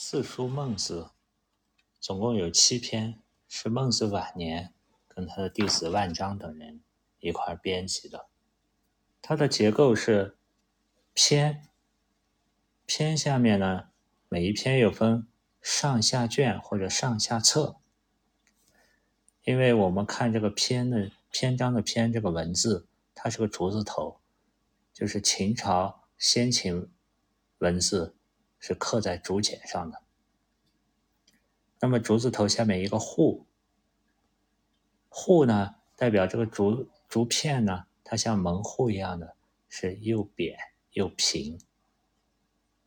四书《孟子》总共有七篇，是孟子晚年跟他的弟子万章等人一块编辑的。它的结构是篇，篇下面呢，每一篇又分上下卷或者上下册。因为我们看这个篇的篇章的篇这个文字，它是个竹字头，就是秦朝先秦文字。是刻在竹简上的。那么竹字头下面一个户，户呢代表这个竹竹片呢，它像门户一样的，是又扁又平。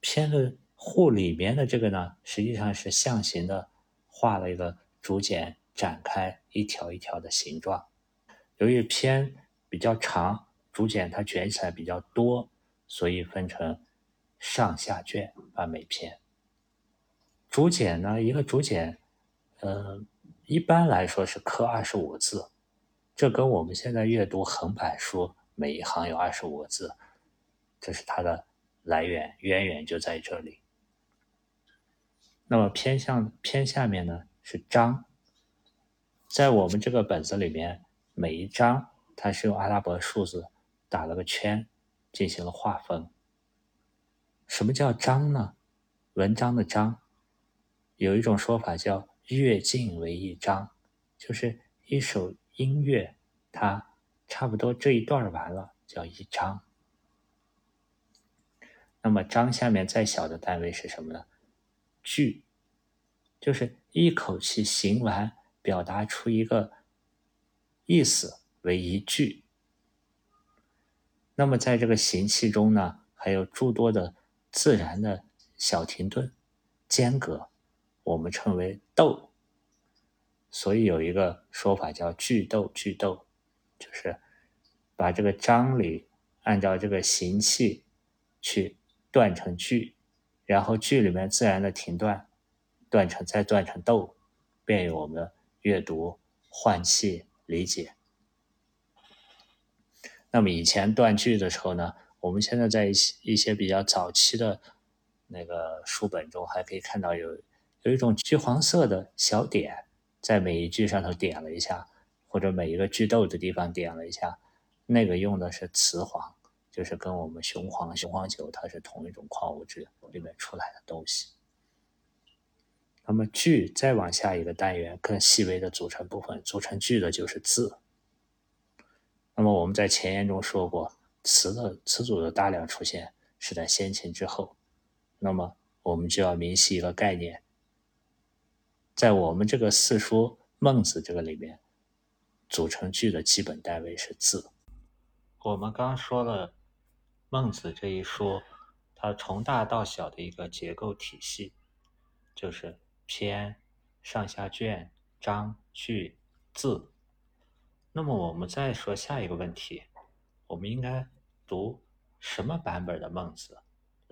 偏的户里面的这个呢，实际上是象形的，画了一个竹简展开一条一条的形状。由于偏比较长，竹简它卷起来比较多，所以分成。上下卷啊，每篇竹简呢，一个竹简，呃，一般来说是刻二十五字，这跟我们现在阅读横版书，每一行有二十五个字，这是它的来源渊源就在这里。那么偏向偏下面呢是章，在我们这个本子里面，每一章它是用阿拉伯数字打了个圈，进行了划分。什么叫章呢？文章的章，有一种说法叫乐尽为一章，就是一首音乐，它差不多这一段完了，叫一章。那么章下面再小的单位是什么呢？句，就是一口气行完，表达出一个意思为一句。那么在这个行气中呢，还有诸多的。自然的小停顿、间隔，我们称为逗。所以有一个说法叫句逗句逗，就是把这个章里按照这个行气去断成句，然后句里面自然的停断，断成再断成逗，便于我们阅读、换气、理解。那么以前断句的时候呢？我们现在在一些一些比较早期的那个书本中，还可以看到有有一种橘黄色的小点，在每一句上头点了一下，或者每一个句逗的地方点了一下，那个用的是雌黄，就是跟我们雄黄、雄黄酒它是同一种矿物质里面出来的东西。那么句再往下一个单元，更细微的组成部分，组成句的就是字。那么我们在前言中说过。词的词组的大量出现是在先秦之后，那么我们就要明晰一个概念，在我们这个四书《孟子》这个里面，组成句的基本单位是字。我们刚说了《孟子》这一书，它从大到小的一个结构体系，就是篇、上下卷、章、句、字。那么我们再说下一个问题。我们应该读什么版本的《孟子》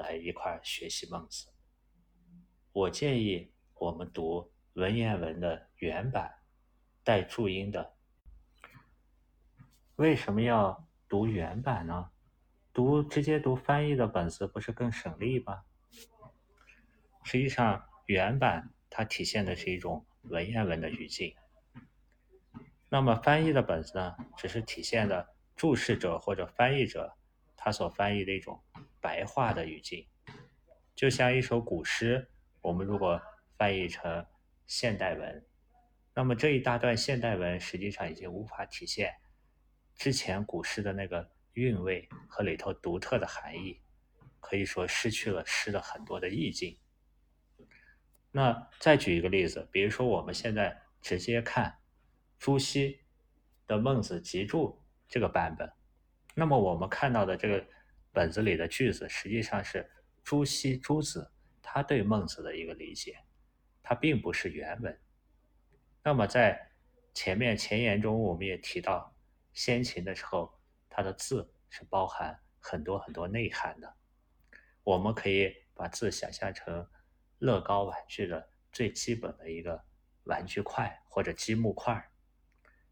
来一块学习《孟子》？我建议我们读文言文的原版，带注音的。为什么要读原版呢？读直接读翻译的本子不是更省力吗？实际上，原版它体现的是一种文言文的语境，那么翻译的本子呢，只是体现的。注释者或者翻译者，他所翻译的一种白话的语境，就像一首古诗，我们如果翻译成现代文，那么这一大段现代文实际上已经无法体现之前古诗的那个韵味和里头独特的含义，可以说失去了诗的很多的意境。那再举一个例子，比如说我们现在直接看朱熹的《孟子集注》。这个版本，那么我们看到的这个本子里的句子，实际上是朱熹朱子他对孟子的一个理解，它并不是原文。那么在前面前言中，我们也提到，先秦的时候，它的字是包含很多很多内涵的。我们可以把字想象成乐高玩具的最基本的一个玩具块或者积木块，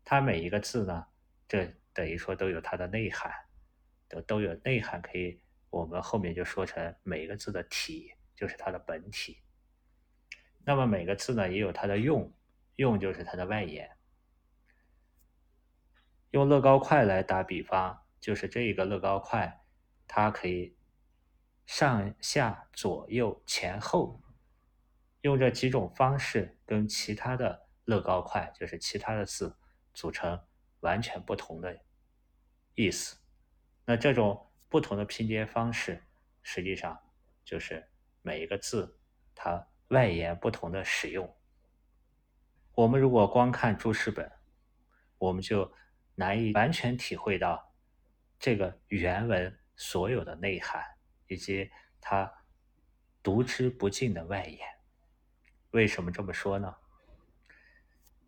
它每一个字呢，这。等于说都有它的内涵，都都有内涵，可以我们后面就说成每个字的体就是它的本体。那么每个字呢也有它的用，用就是它的外延。用乐高块来打比方，就是这一个乐高块，它可以上下左右前后，用这几种方式跟其他的乐高块，就是其他的字组成完全不同的意思。那这种不同的拼接方式，实际上就是每一个字它外延不同的使用。我们如果光看注释本，我们就。难以完全体会到这个原文所有的内涵，以及它读之不尽的外延。为什么这么说呢？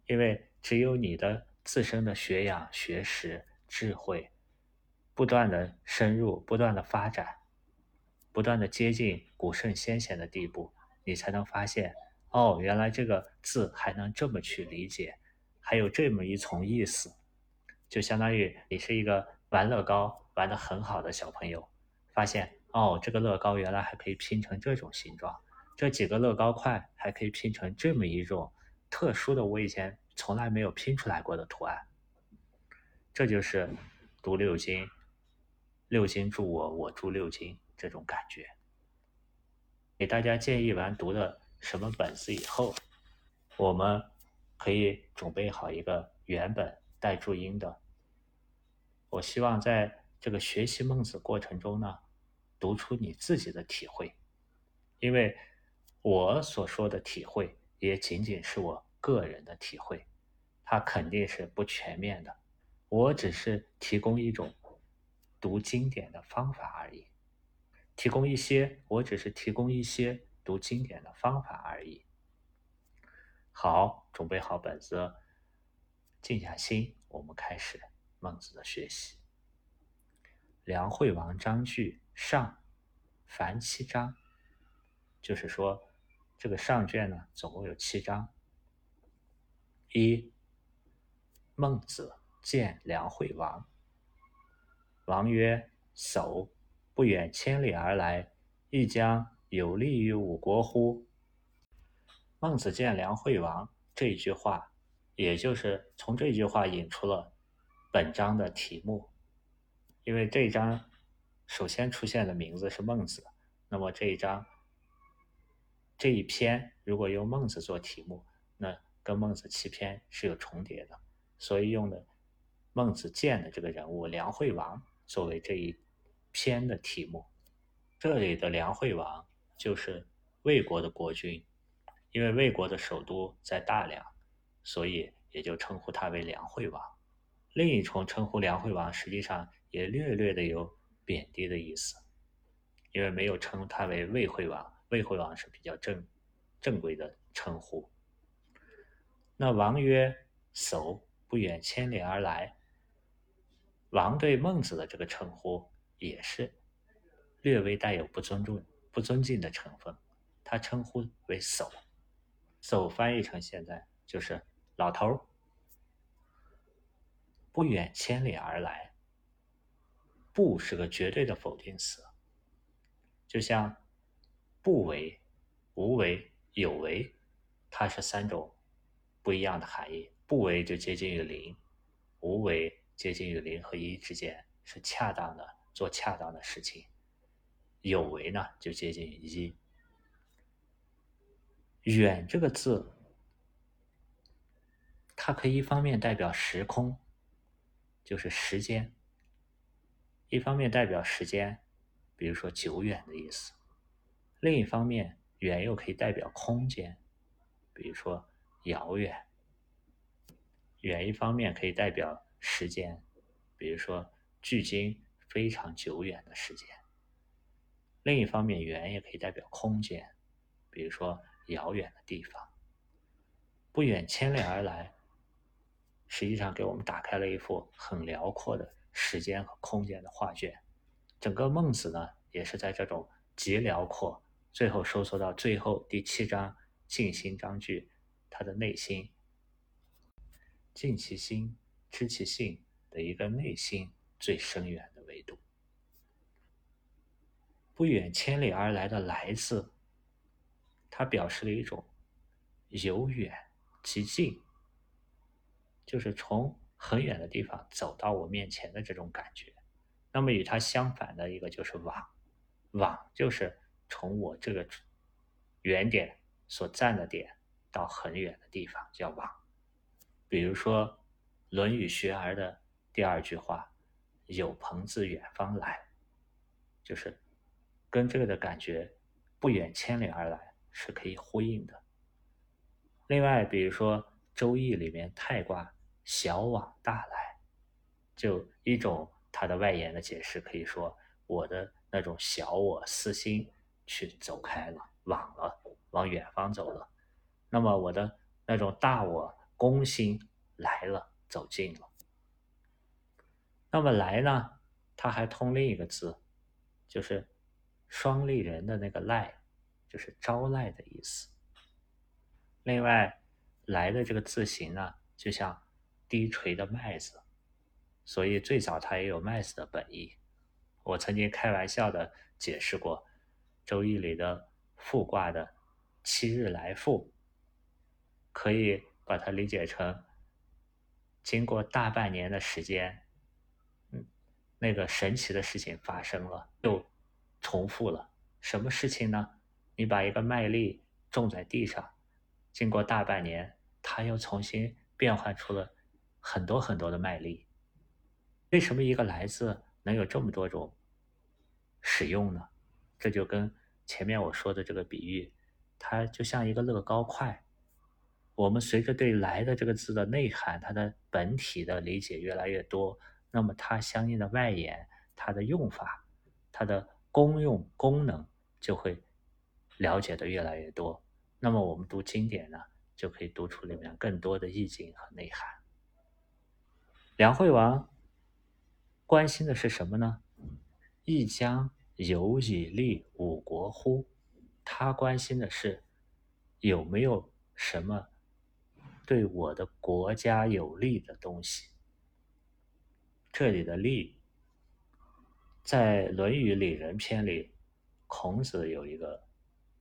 因为只有你的自身的学养、学识、智慧不断的深入、不断的发展、不断的接近古圣先贤的地步，你才能发现，哦，原来这个字还能这么去理解，还有这么一重意思。就相当于你是一个玩乐高玩的很好的小朋友，发现哦，这个乐高原来还可以拼成这种形状，这几个乐高块还可以拼成这么一种特殊的，我以前从来没有拼出来过的图案。这就是读六经，六经助我，我助六经这种感觉。给大家建议完读的什么本子以后，我们可以准备好一个原本。带注音的，我希望在这个学习孟子过程中呢，读出你自己的体会，因为我所说的体会也仅仅是我个人的体会，它肯定是不全面的，我只是提供一种读经典的方法而已，提供一些，我只是提供一些读经典的方法而已。好，准备好本子。静下心，我们开始孟子的学习。梁惠王章句上，凡七章，就是说，这个上卷呢，总共有七章。一，孟子见梁惠王。王曰：“叟不远千里而来，亦将有利于吾国乎？”孟子见梁惠王这一句话。也就是从这句话引出了本章的题目，因为这一章首先出现的名字是孟子，那么这一章这一篇如果用孟子做题目，那跟孟子七篇是有重叠的，所以用的孟子见的这个人物梁惠王作为这一篇的题目。这里的梁惠王就是魏国的国君，因为魏国的首都在大梁。所以也就称呼他为梁惠王。另一重称呼梁惠王，实际上也略略的有贬低的意思，因为没有称他为魏惠王。魏惠王是比较正正规的称呼。那王曰：“叟不远千里而来。”王对孟子的这个称呼也是略微带有不尊重、不尊敬的成分。他称呼为叟，叟翻译成现在就是。老头儿不远千里而来，不是个绝对的否定词，就像不为、无为、有为，它是三种不一样的含义。不为就接近于零，无为接近于零和一之间，是恰当的做恰当的事情。有为呢，就接近于一。远这个字。它可以一方面代表时空，就是时间；一方面代表时间，比如说久远的意思；另一方面，远又可以代表空间，比如说遥远。远一方面可以代表时间，比如说距今非常久远的时间；另一方面，远也可以代表空间，比如说遥远的地方。不远千里而来。实际上给我们打开了一幅很辽阔的时间和空间的画卷。整个孟子呢，也是在这种极辽阔，最后收缩到最后第七章静心章句，他的内心，静其心，知其性的一个内心最深远的维度。不远千里而来的“来”字，它表示了一种由远及近，就是从很远的地方走到我面前的这种感觉。那么与它相反的一个就是往，往就是从我这个原点所站的点到很远的地方叫往。比如说《论语·学而》的第二句话：“有朋自远方来”，就是跟这个的感觉不远千里而来是可以呼应的。另外，比如说《周易》里面太卦“小往大来”，就一种它的外延的解释，可以说我的那种小我私心去走开了，往了，往远方走了。那么我的那种大我。公心来了，走近了。那么来呢？它还通另一个字，就是双立人的那个赖，就是招赖的意思。另外，来的这个字形呢，就像低垂的麦子，所以最早它也有麦子的本意。我曾经开玩笑的解释过，《周易》里的复卦的七日来复，可以。把它理解成，经过大半年的时间，嗯，那个神奇的事情发生了，又重复了。什么事情呢？你把一个麦粒种在地上，经过大半年，它又重新变换出了很多很多的麦粒。为什么一个“来”字能有这么多种使用呢？这就跟前面我说的这个比喻，它就像一个乐高块。我们随着对“来”的这个字的内涵，它的本体的理解越来越多，那么它相应的外延、它的用法、它的功用、功能就会了解的越来越多。那么我们读经典呢，就可以读出里面更多的意境和内涵。梁惠王关心的是什么呢？亦将有以利五国乎？他关心的是有没有什么。对我的国家有利的东西，这里的利，在《论语里仁篇》里，孔子有一个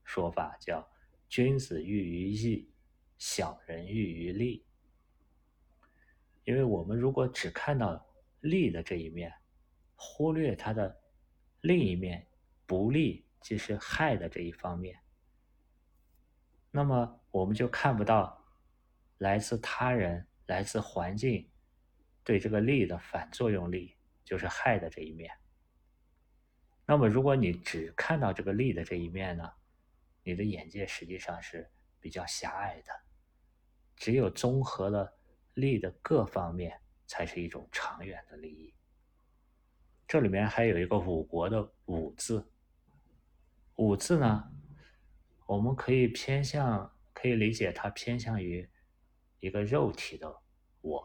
说法叫“君子喻于义，小人喻于利”。因为我们如果只看到利的这一面，忽略它的另一面不利，即是害的这一方面，那么我们就看不到。来自他人、来自环境对这个利的反作用力，就是害的这一面。那么，如果你只看到这个利的这一面呢，你的眼界实际上是比较狭隘的。只有综合了利的各方面，才是一种长远的利益。这里面还有一个“五国”的“五”字，“五”字呢，我们可以偏向，可以理解它偏向于。一个肉体的我，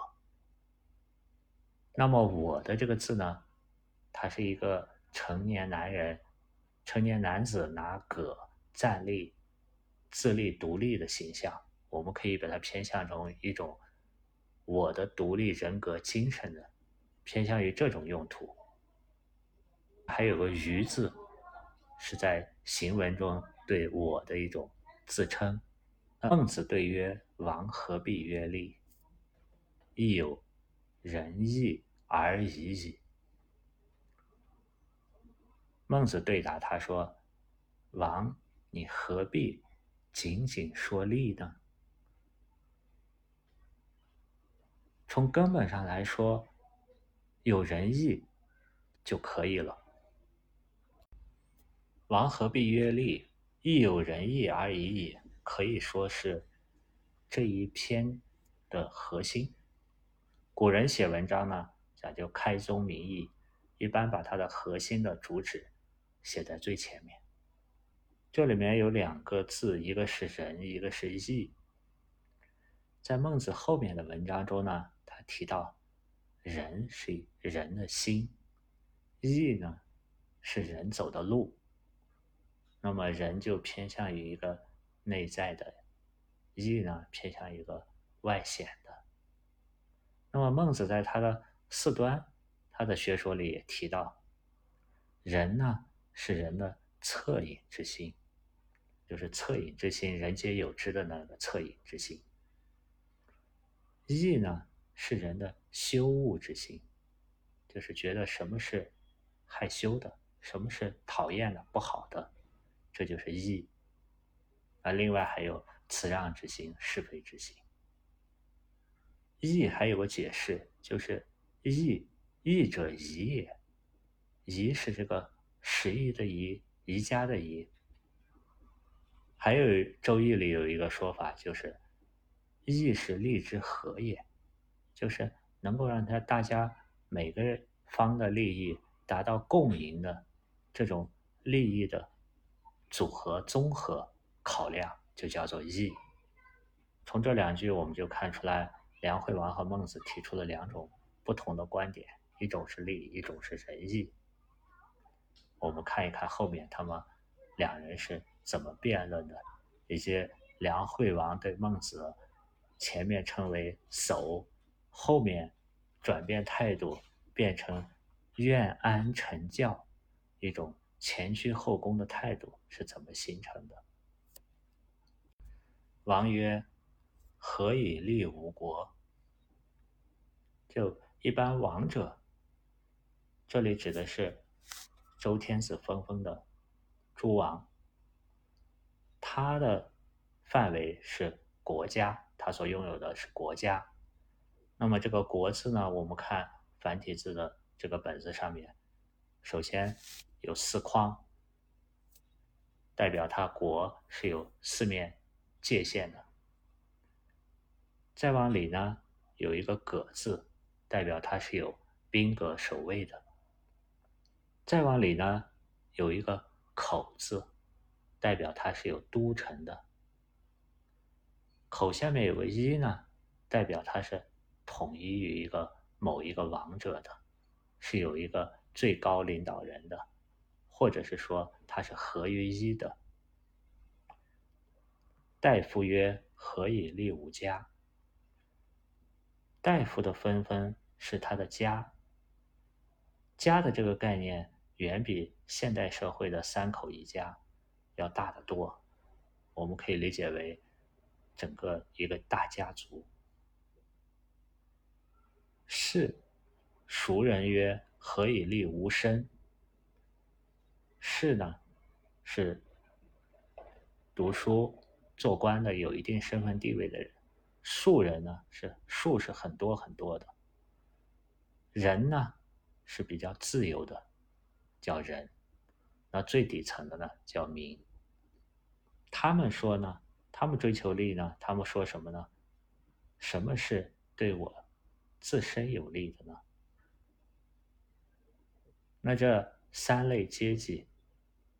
那么我的这个字呢，它是一个成年男人、成年男子拿戈站立、自立独立的形象，我们可以把它偏向成一种我的独立人格精神的，偏向于这种用途。还有个“于”字，是在行文中对我的一种自称。孟子对曰：“王何必曰利？亦有仁义而已矣。”孟子对答他说：“王，你何必仅仅说利呢？从根本上来说，有仁义就可以了。王何必曰利？亦有仁义而已矣。”可以说是这一篇的核心。古人写文章呢，讲究开宗明义，一般把它的核心的主旨写在最前面。这里面有两个字，一个是仁，一个是义。在孟子后面的文章中呢，他提到仁是人的心，义呢是人走的路。那么人就偏向于一个。内在的义呢，偏向一个外显的。那么孟子在他的四端，他的学说里也提到，人呢是人的恻隐之心，就是恻隐之心，人皆有之的那个恻隐之心。义呢，是人的羞恶之心，就是觉得什么是害羞的，什么是讨厌的、不好的，这就是义。啊，另外还有辞让之心、是非之心。义还有个解释，就是义，义者宜也。宜是这个十宜的宜，宜家的宜。还有《周易》里有一个说法，就是义是利之和也，就是能够让他大家每个方的利益达到共赢的这种利益的组合综合。考量就叫做义。从这两句我们就看出来，梁惠王和孟子提出了两种不同的观点，一种是利，一种是仁义。我们看一看后面他们两人是怎么辩论的，以及梁惠王对孟子前面称为叟，后面转变态度变成愿安臣教，一种前居后恭的态度是怎么形成的？王曰：“何以立吴国？”就一般王者，这里指的是周天子分封的诸王，他的范围是国家，他所拥有的是国家。那么这个“国”字呢？我们看繁体字的这个本子上面，首先有四框，代表他国是有四面。界限的，再往里呢，有一个“戈”字，代表它是有兵戈守卫的；再往里呢，有一个“口”字，代表它是有都城的；口下面有个“一”呢，代表它是统一于一个某一个王者的，是有一个最高领导人的，或者是说它是合于一的。大夫曰：“何以立吾家？”大夫的分分是他的家。家的这个概念远比现代社会的三口一家要大得多。我们可以理解为整个一个大家族。士，熟人曰：“何以立吾身？”士呢，是读书。做官的有一定身份地位的人，庶人呢是庶是很多很多的，人呢是比较自由的，叫人，那最底层的呢叫民。他们说呢，他们追求利呢，他们说什么呢？什么是对我自身有利的呢？那这三类阶级，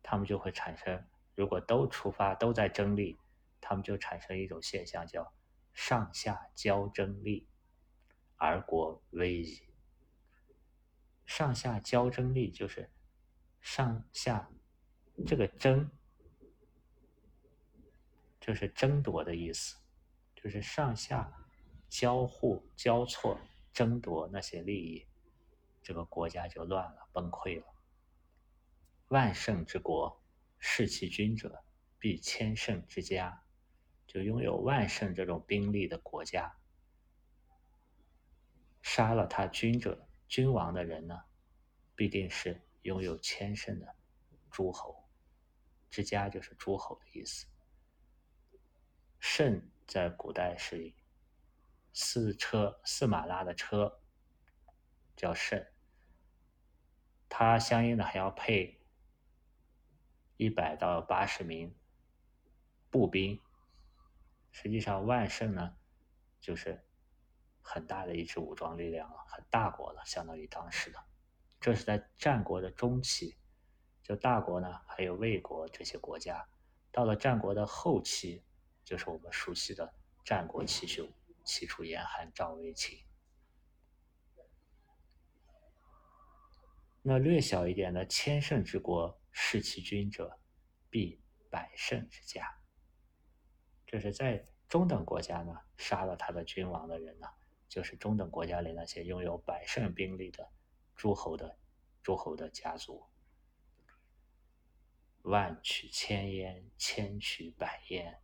他们就会产生，如果都出发都在争利。他们就产生一种现象，叫上下交争利，而国危矣。上下交争利就是上下这个争，就是争夺的意思，就是上下交互交错争夺那些利益，这个国家就乱了，崩溃了。万圣之国，弑其君者，必千圣之家。就拥有万乘这种兵力的国家，杀了他君者、君王的人呢，必定是拥有千乘的诸侯之家，就是诸侯的意思。乘在古代是四车、四马拉的车，叫乘，它相应的还要配一百到八十名步兵。实际上，万圣呢，就是很大的一支武装力量了，很大国了，相当于当时的。这是在战国的中期，就大国呢，还有魏国这些国家。到了战国的后期，就是我们熟悉的战国七雄：齐、楚、燕、韩、赵、魏、秦。那略小一点的千乘之国，弑其君者，必百乘之家。就是在中等国家呢，杀了他的君王的人呢，就是中等国家里那些拥有百胜兵力的诸侯的诸侯的家族。万取千焉，千取百焉，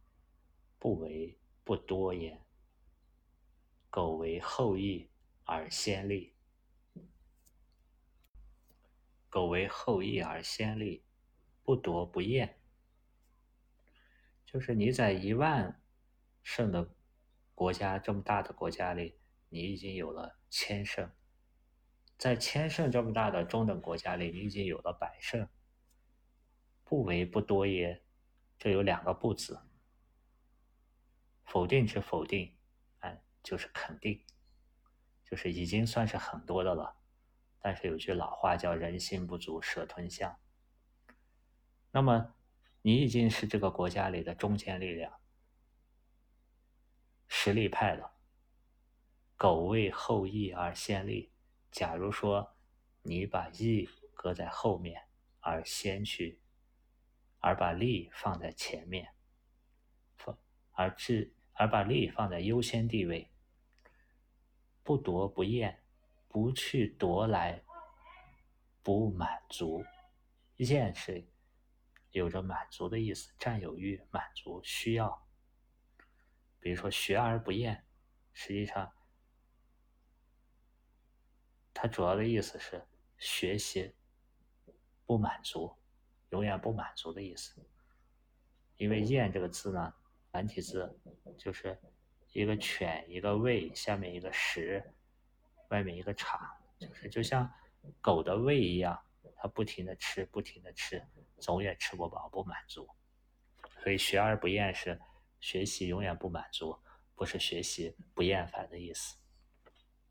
不为不多焉。苟为后义而先立，苟为后义而先立，不夺不厌。就是你在一万胜的国家这么大的国家里，你已经有了千胜；在千胜这么大的中等国家里，你已经有了百胜。不为不多也，这有两个不字，否定之否定，哎，就是肯定，就是已经算是很多的了。但是有句老话叫“人心不足蛇吞象”，那么你已经是这个国家里的中坚力量，实力派了。苟为后义而先立，假如说你把义搁在后面，而先去。而把利放在前面，放而置而把利放在优先地位，不夺不厌，不去夺来，不满足，厌是有着满足的意思，占有欲，满足需要。比如说学而不厌，实际上它主要的意思是学习不满足。永远不满足的意思，因为“厌”这个字呢，繁体字就是一个犬，一个胃，下面一个食，外面一个叉，就是就像狗的胃一样，它不停的吃，不停的吃，总也吃不饱，不满足。所以“学而不厌”是学习永远不满足，不是学习不厌烦的意思。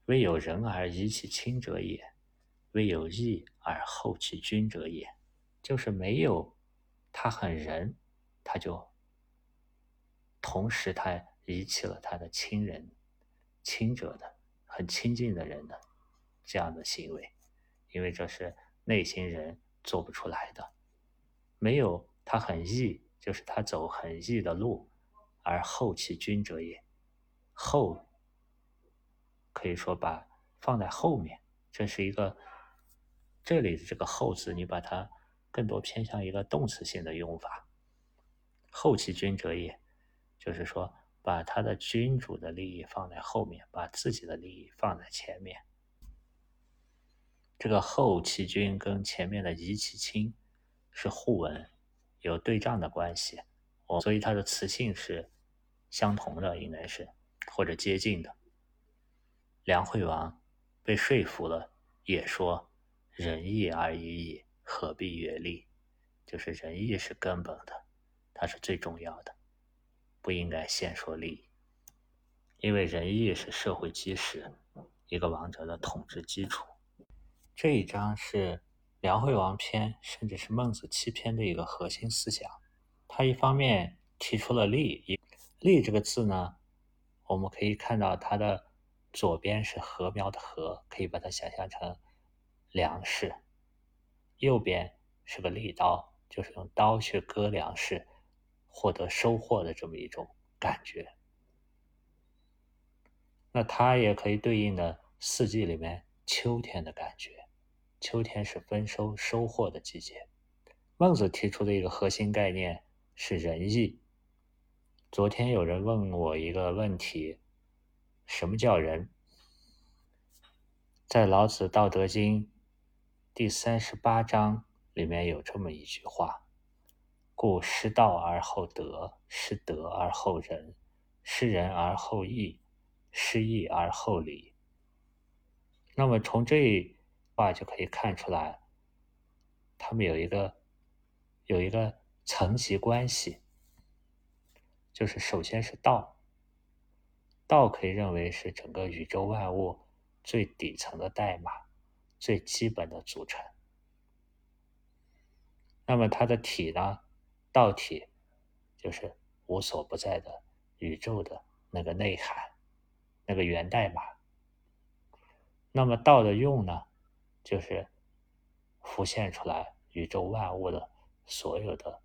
未有仁而遗其亲者也，未有义而后其君者也。就是没有他很仁，他就同时他遗弃了他的亲人、亲者的很亲近的人的这样的行为，因为这是内心人做不出来的。没有他很义，就是他走很义的路，而后其君者也。后可以说把放在后面，这是一个这里的这个后字，你把它。更多偏向一个动词性的用法，后其君者也，就是说把他的君主的利益放在后面，把自己的利益放在前面。这个后其君跟前面的夷其亲是互文，有对仗的关系，哦，所以它的词性是相同的，应该是或者接近的。梁惠王被说服了，也说仁义而已矣。何必阅历？就是仁义是根本的，它是最重要的，不应该先说利。因为仁义是社会基石，一个王者的统治基础。这一章是《梁惠王篇》，甚至是《孟子》七篇的一个核心思想。它一方面提出了利，利这个字呢，我们可以看到它的左边是禾苗的禾，可以把它想象成粮食。右边是个利刀，就是用刀去割粮食，获得收获的这么一种感觉。那它也可以对应的四季里面秋天的感觉，秋天是丰收收获的季节。孟子提出的一个核心概念是仁义。昨天有人问我一个问题：什么叫仁？在老子《道德经》。第三十八章里面有这么一句话：“故失道而后德，失德而后仁，失仁而后义，失义而后礼。”那么从这话就可以看出来，他们有一个有一个层级关系，就是首先是道，道可以认为是整个宇宙万物最底层的代码。最基本的组成，那么它的体呢？道体就是无所不在的宇宙的那个内涵，那个源代码。那么道的用呢，就是浮现出来宇宙万物的所有的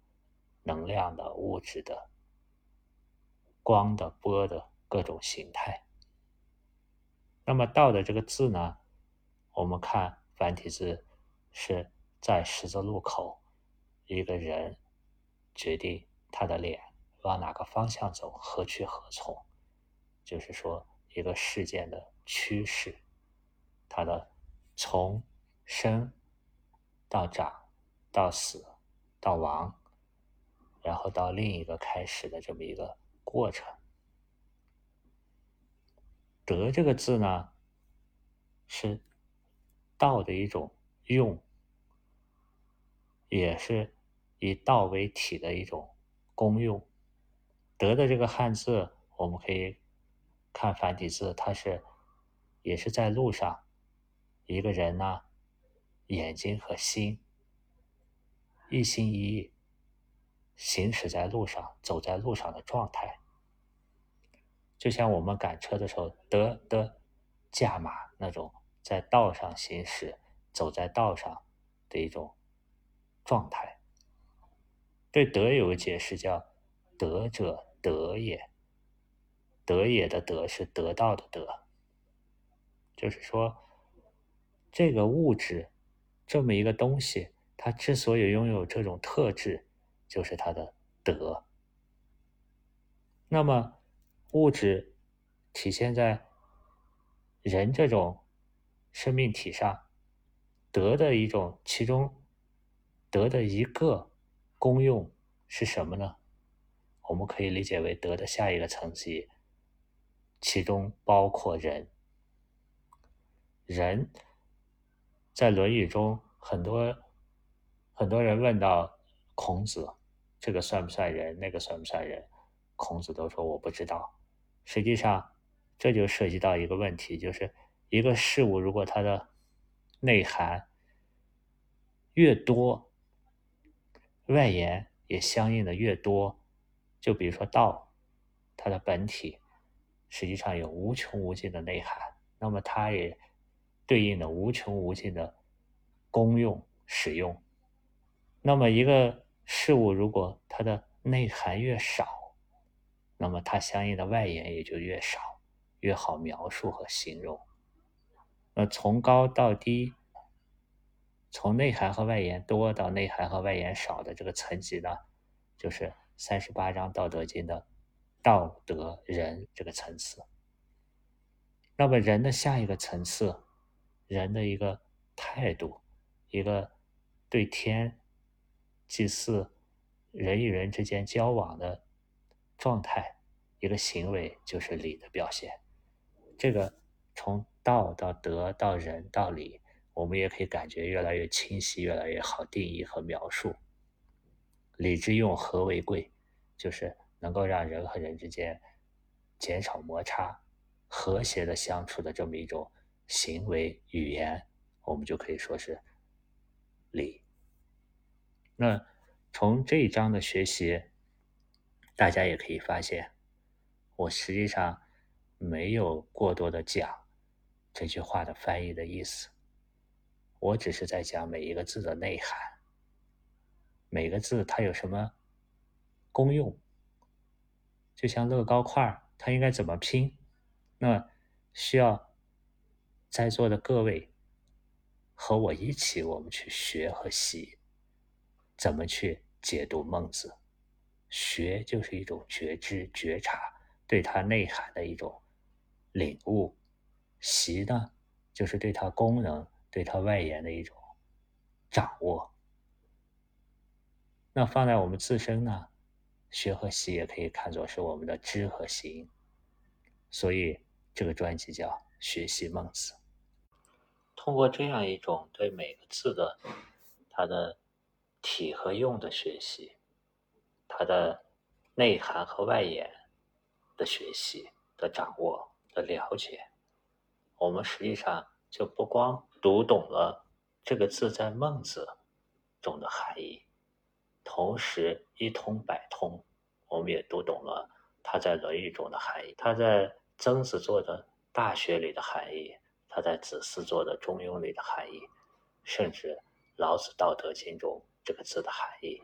能量的、物质的、光的、波的各种形态。那么道的这个字呢？我们看繁体字是在十字路口一个人决定他的脸往哪个方向走，何去何从，就是说一个事件的趋势，它的从生到长到死到亡，然后到另一个开始的这么一个过程。德这个字呢，是道的一种用，也是以道为体的一种功用。德的这个汉字，我们可以看繁体字，它是也是在路上，一个人呢，眼睛和心一心一意行驶在路上，走在路上的状态。就像我们赶车的时候，得得驾马那种在道上行驶、走在道上的一种状态。对德有个解释，叫“德者得也”。得也的得是得到的得，就是说，这个物质这么一个东西，它之所以拥有这种特质，就是它的德。那么。物质体现在人这种生命体上，德的一种其中德的一个功用是什么呢？我们可以理解为德的下一个层级，其中包括人。人在《论语》中，很多很多人问到孔子，这个算不算人？那个算不算人？孔子都说我不知道。实际上，这就涉及到一个问题，就是一个事物如果它的内涵越多，外延也相应的越多，就比如说道，它的本体实际上有无穷无尽的内涵，那么它也对应的无穷无尽的功用使用。那么一个事物如果它的内涵越少，那么它相应的外延也就越少，越好描述和形容。那从高到低，从内涵和外延多到内涵和外延少的这个层级呢，就是三十八章《道德经》的道德人这个层次。那么人的下一个层次，人的一个态度，一个对天祭祀，人与人之间交往的。状态，一个行为就是礼的表现。这个从道到德到仁到礼，我们也可以感觉越来越清晰，越来越好定义和描述。礼之用，和为贵，就是能够让人和人之间减少摩擦、和谐的相处的这么一种行为语言，我们就可以说是礼。那从这一章的学习。大家也可以发现，我实际上没有过多的讲这句话的翻译的意思，我只是在讲每一个字的内涵，每个字它有什么功用，就像乐高块它应该怎么拼，那需要在座的各位和我一起，我们去学和习，怎么去解读孟子。学就是一种觉知、觉察，对它内涵的一种领悟；习呢，就是对它功能、对它外延的一种掌握。那放在我们自身呢，学和习也可以看作是我们的知和行。所以这个专辑叫《学习孟子》。通过这样一种对每个字的它的体和用的学习。它的内涵和外延的学习、的掌握、的了解，我们实际上就不光读懂了这个字在孟子中的含义，同时一通百通，我们也读懂了它在《论语》中的含义，它在曾子做的《大学》里的含义，它在子思做的《中庸》里的含义，甚至老子《道德经》中这个字的含义，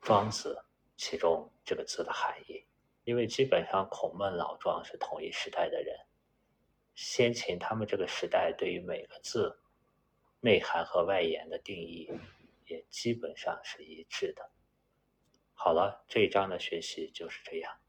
庄子。其中这个字的含义，因为基本上孔孟老庄是同一时代的人，先秦他们这个时代对于每个字内涵和外延的定义也基本上是一致的。好了，这一章的学习就是这样。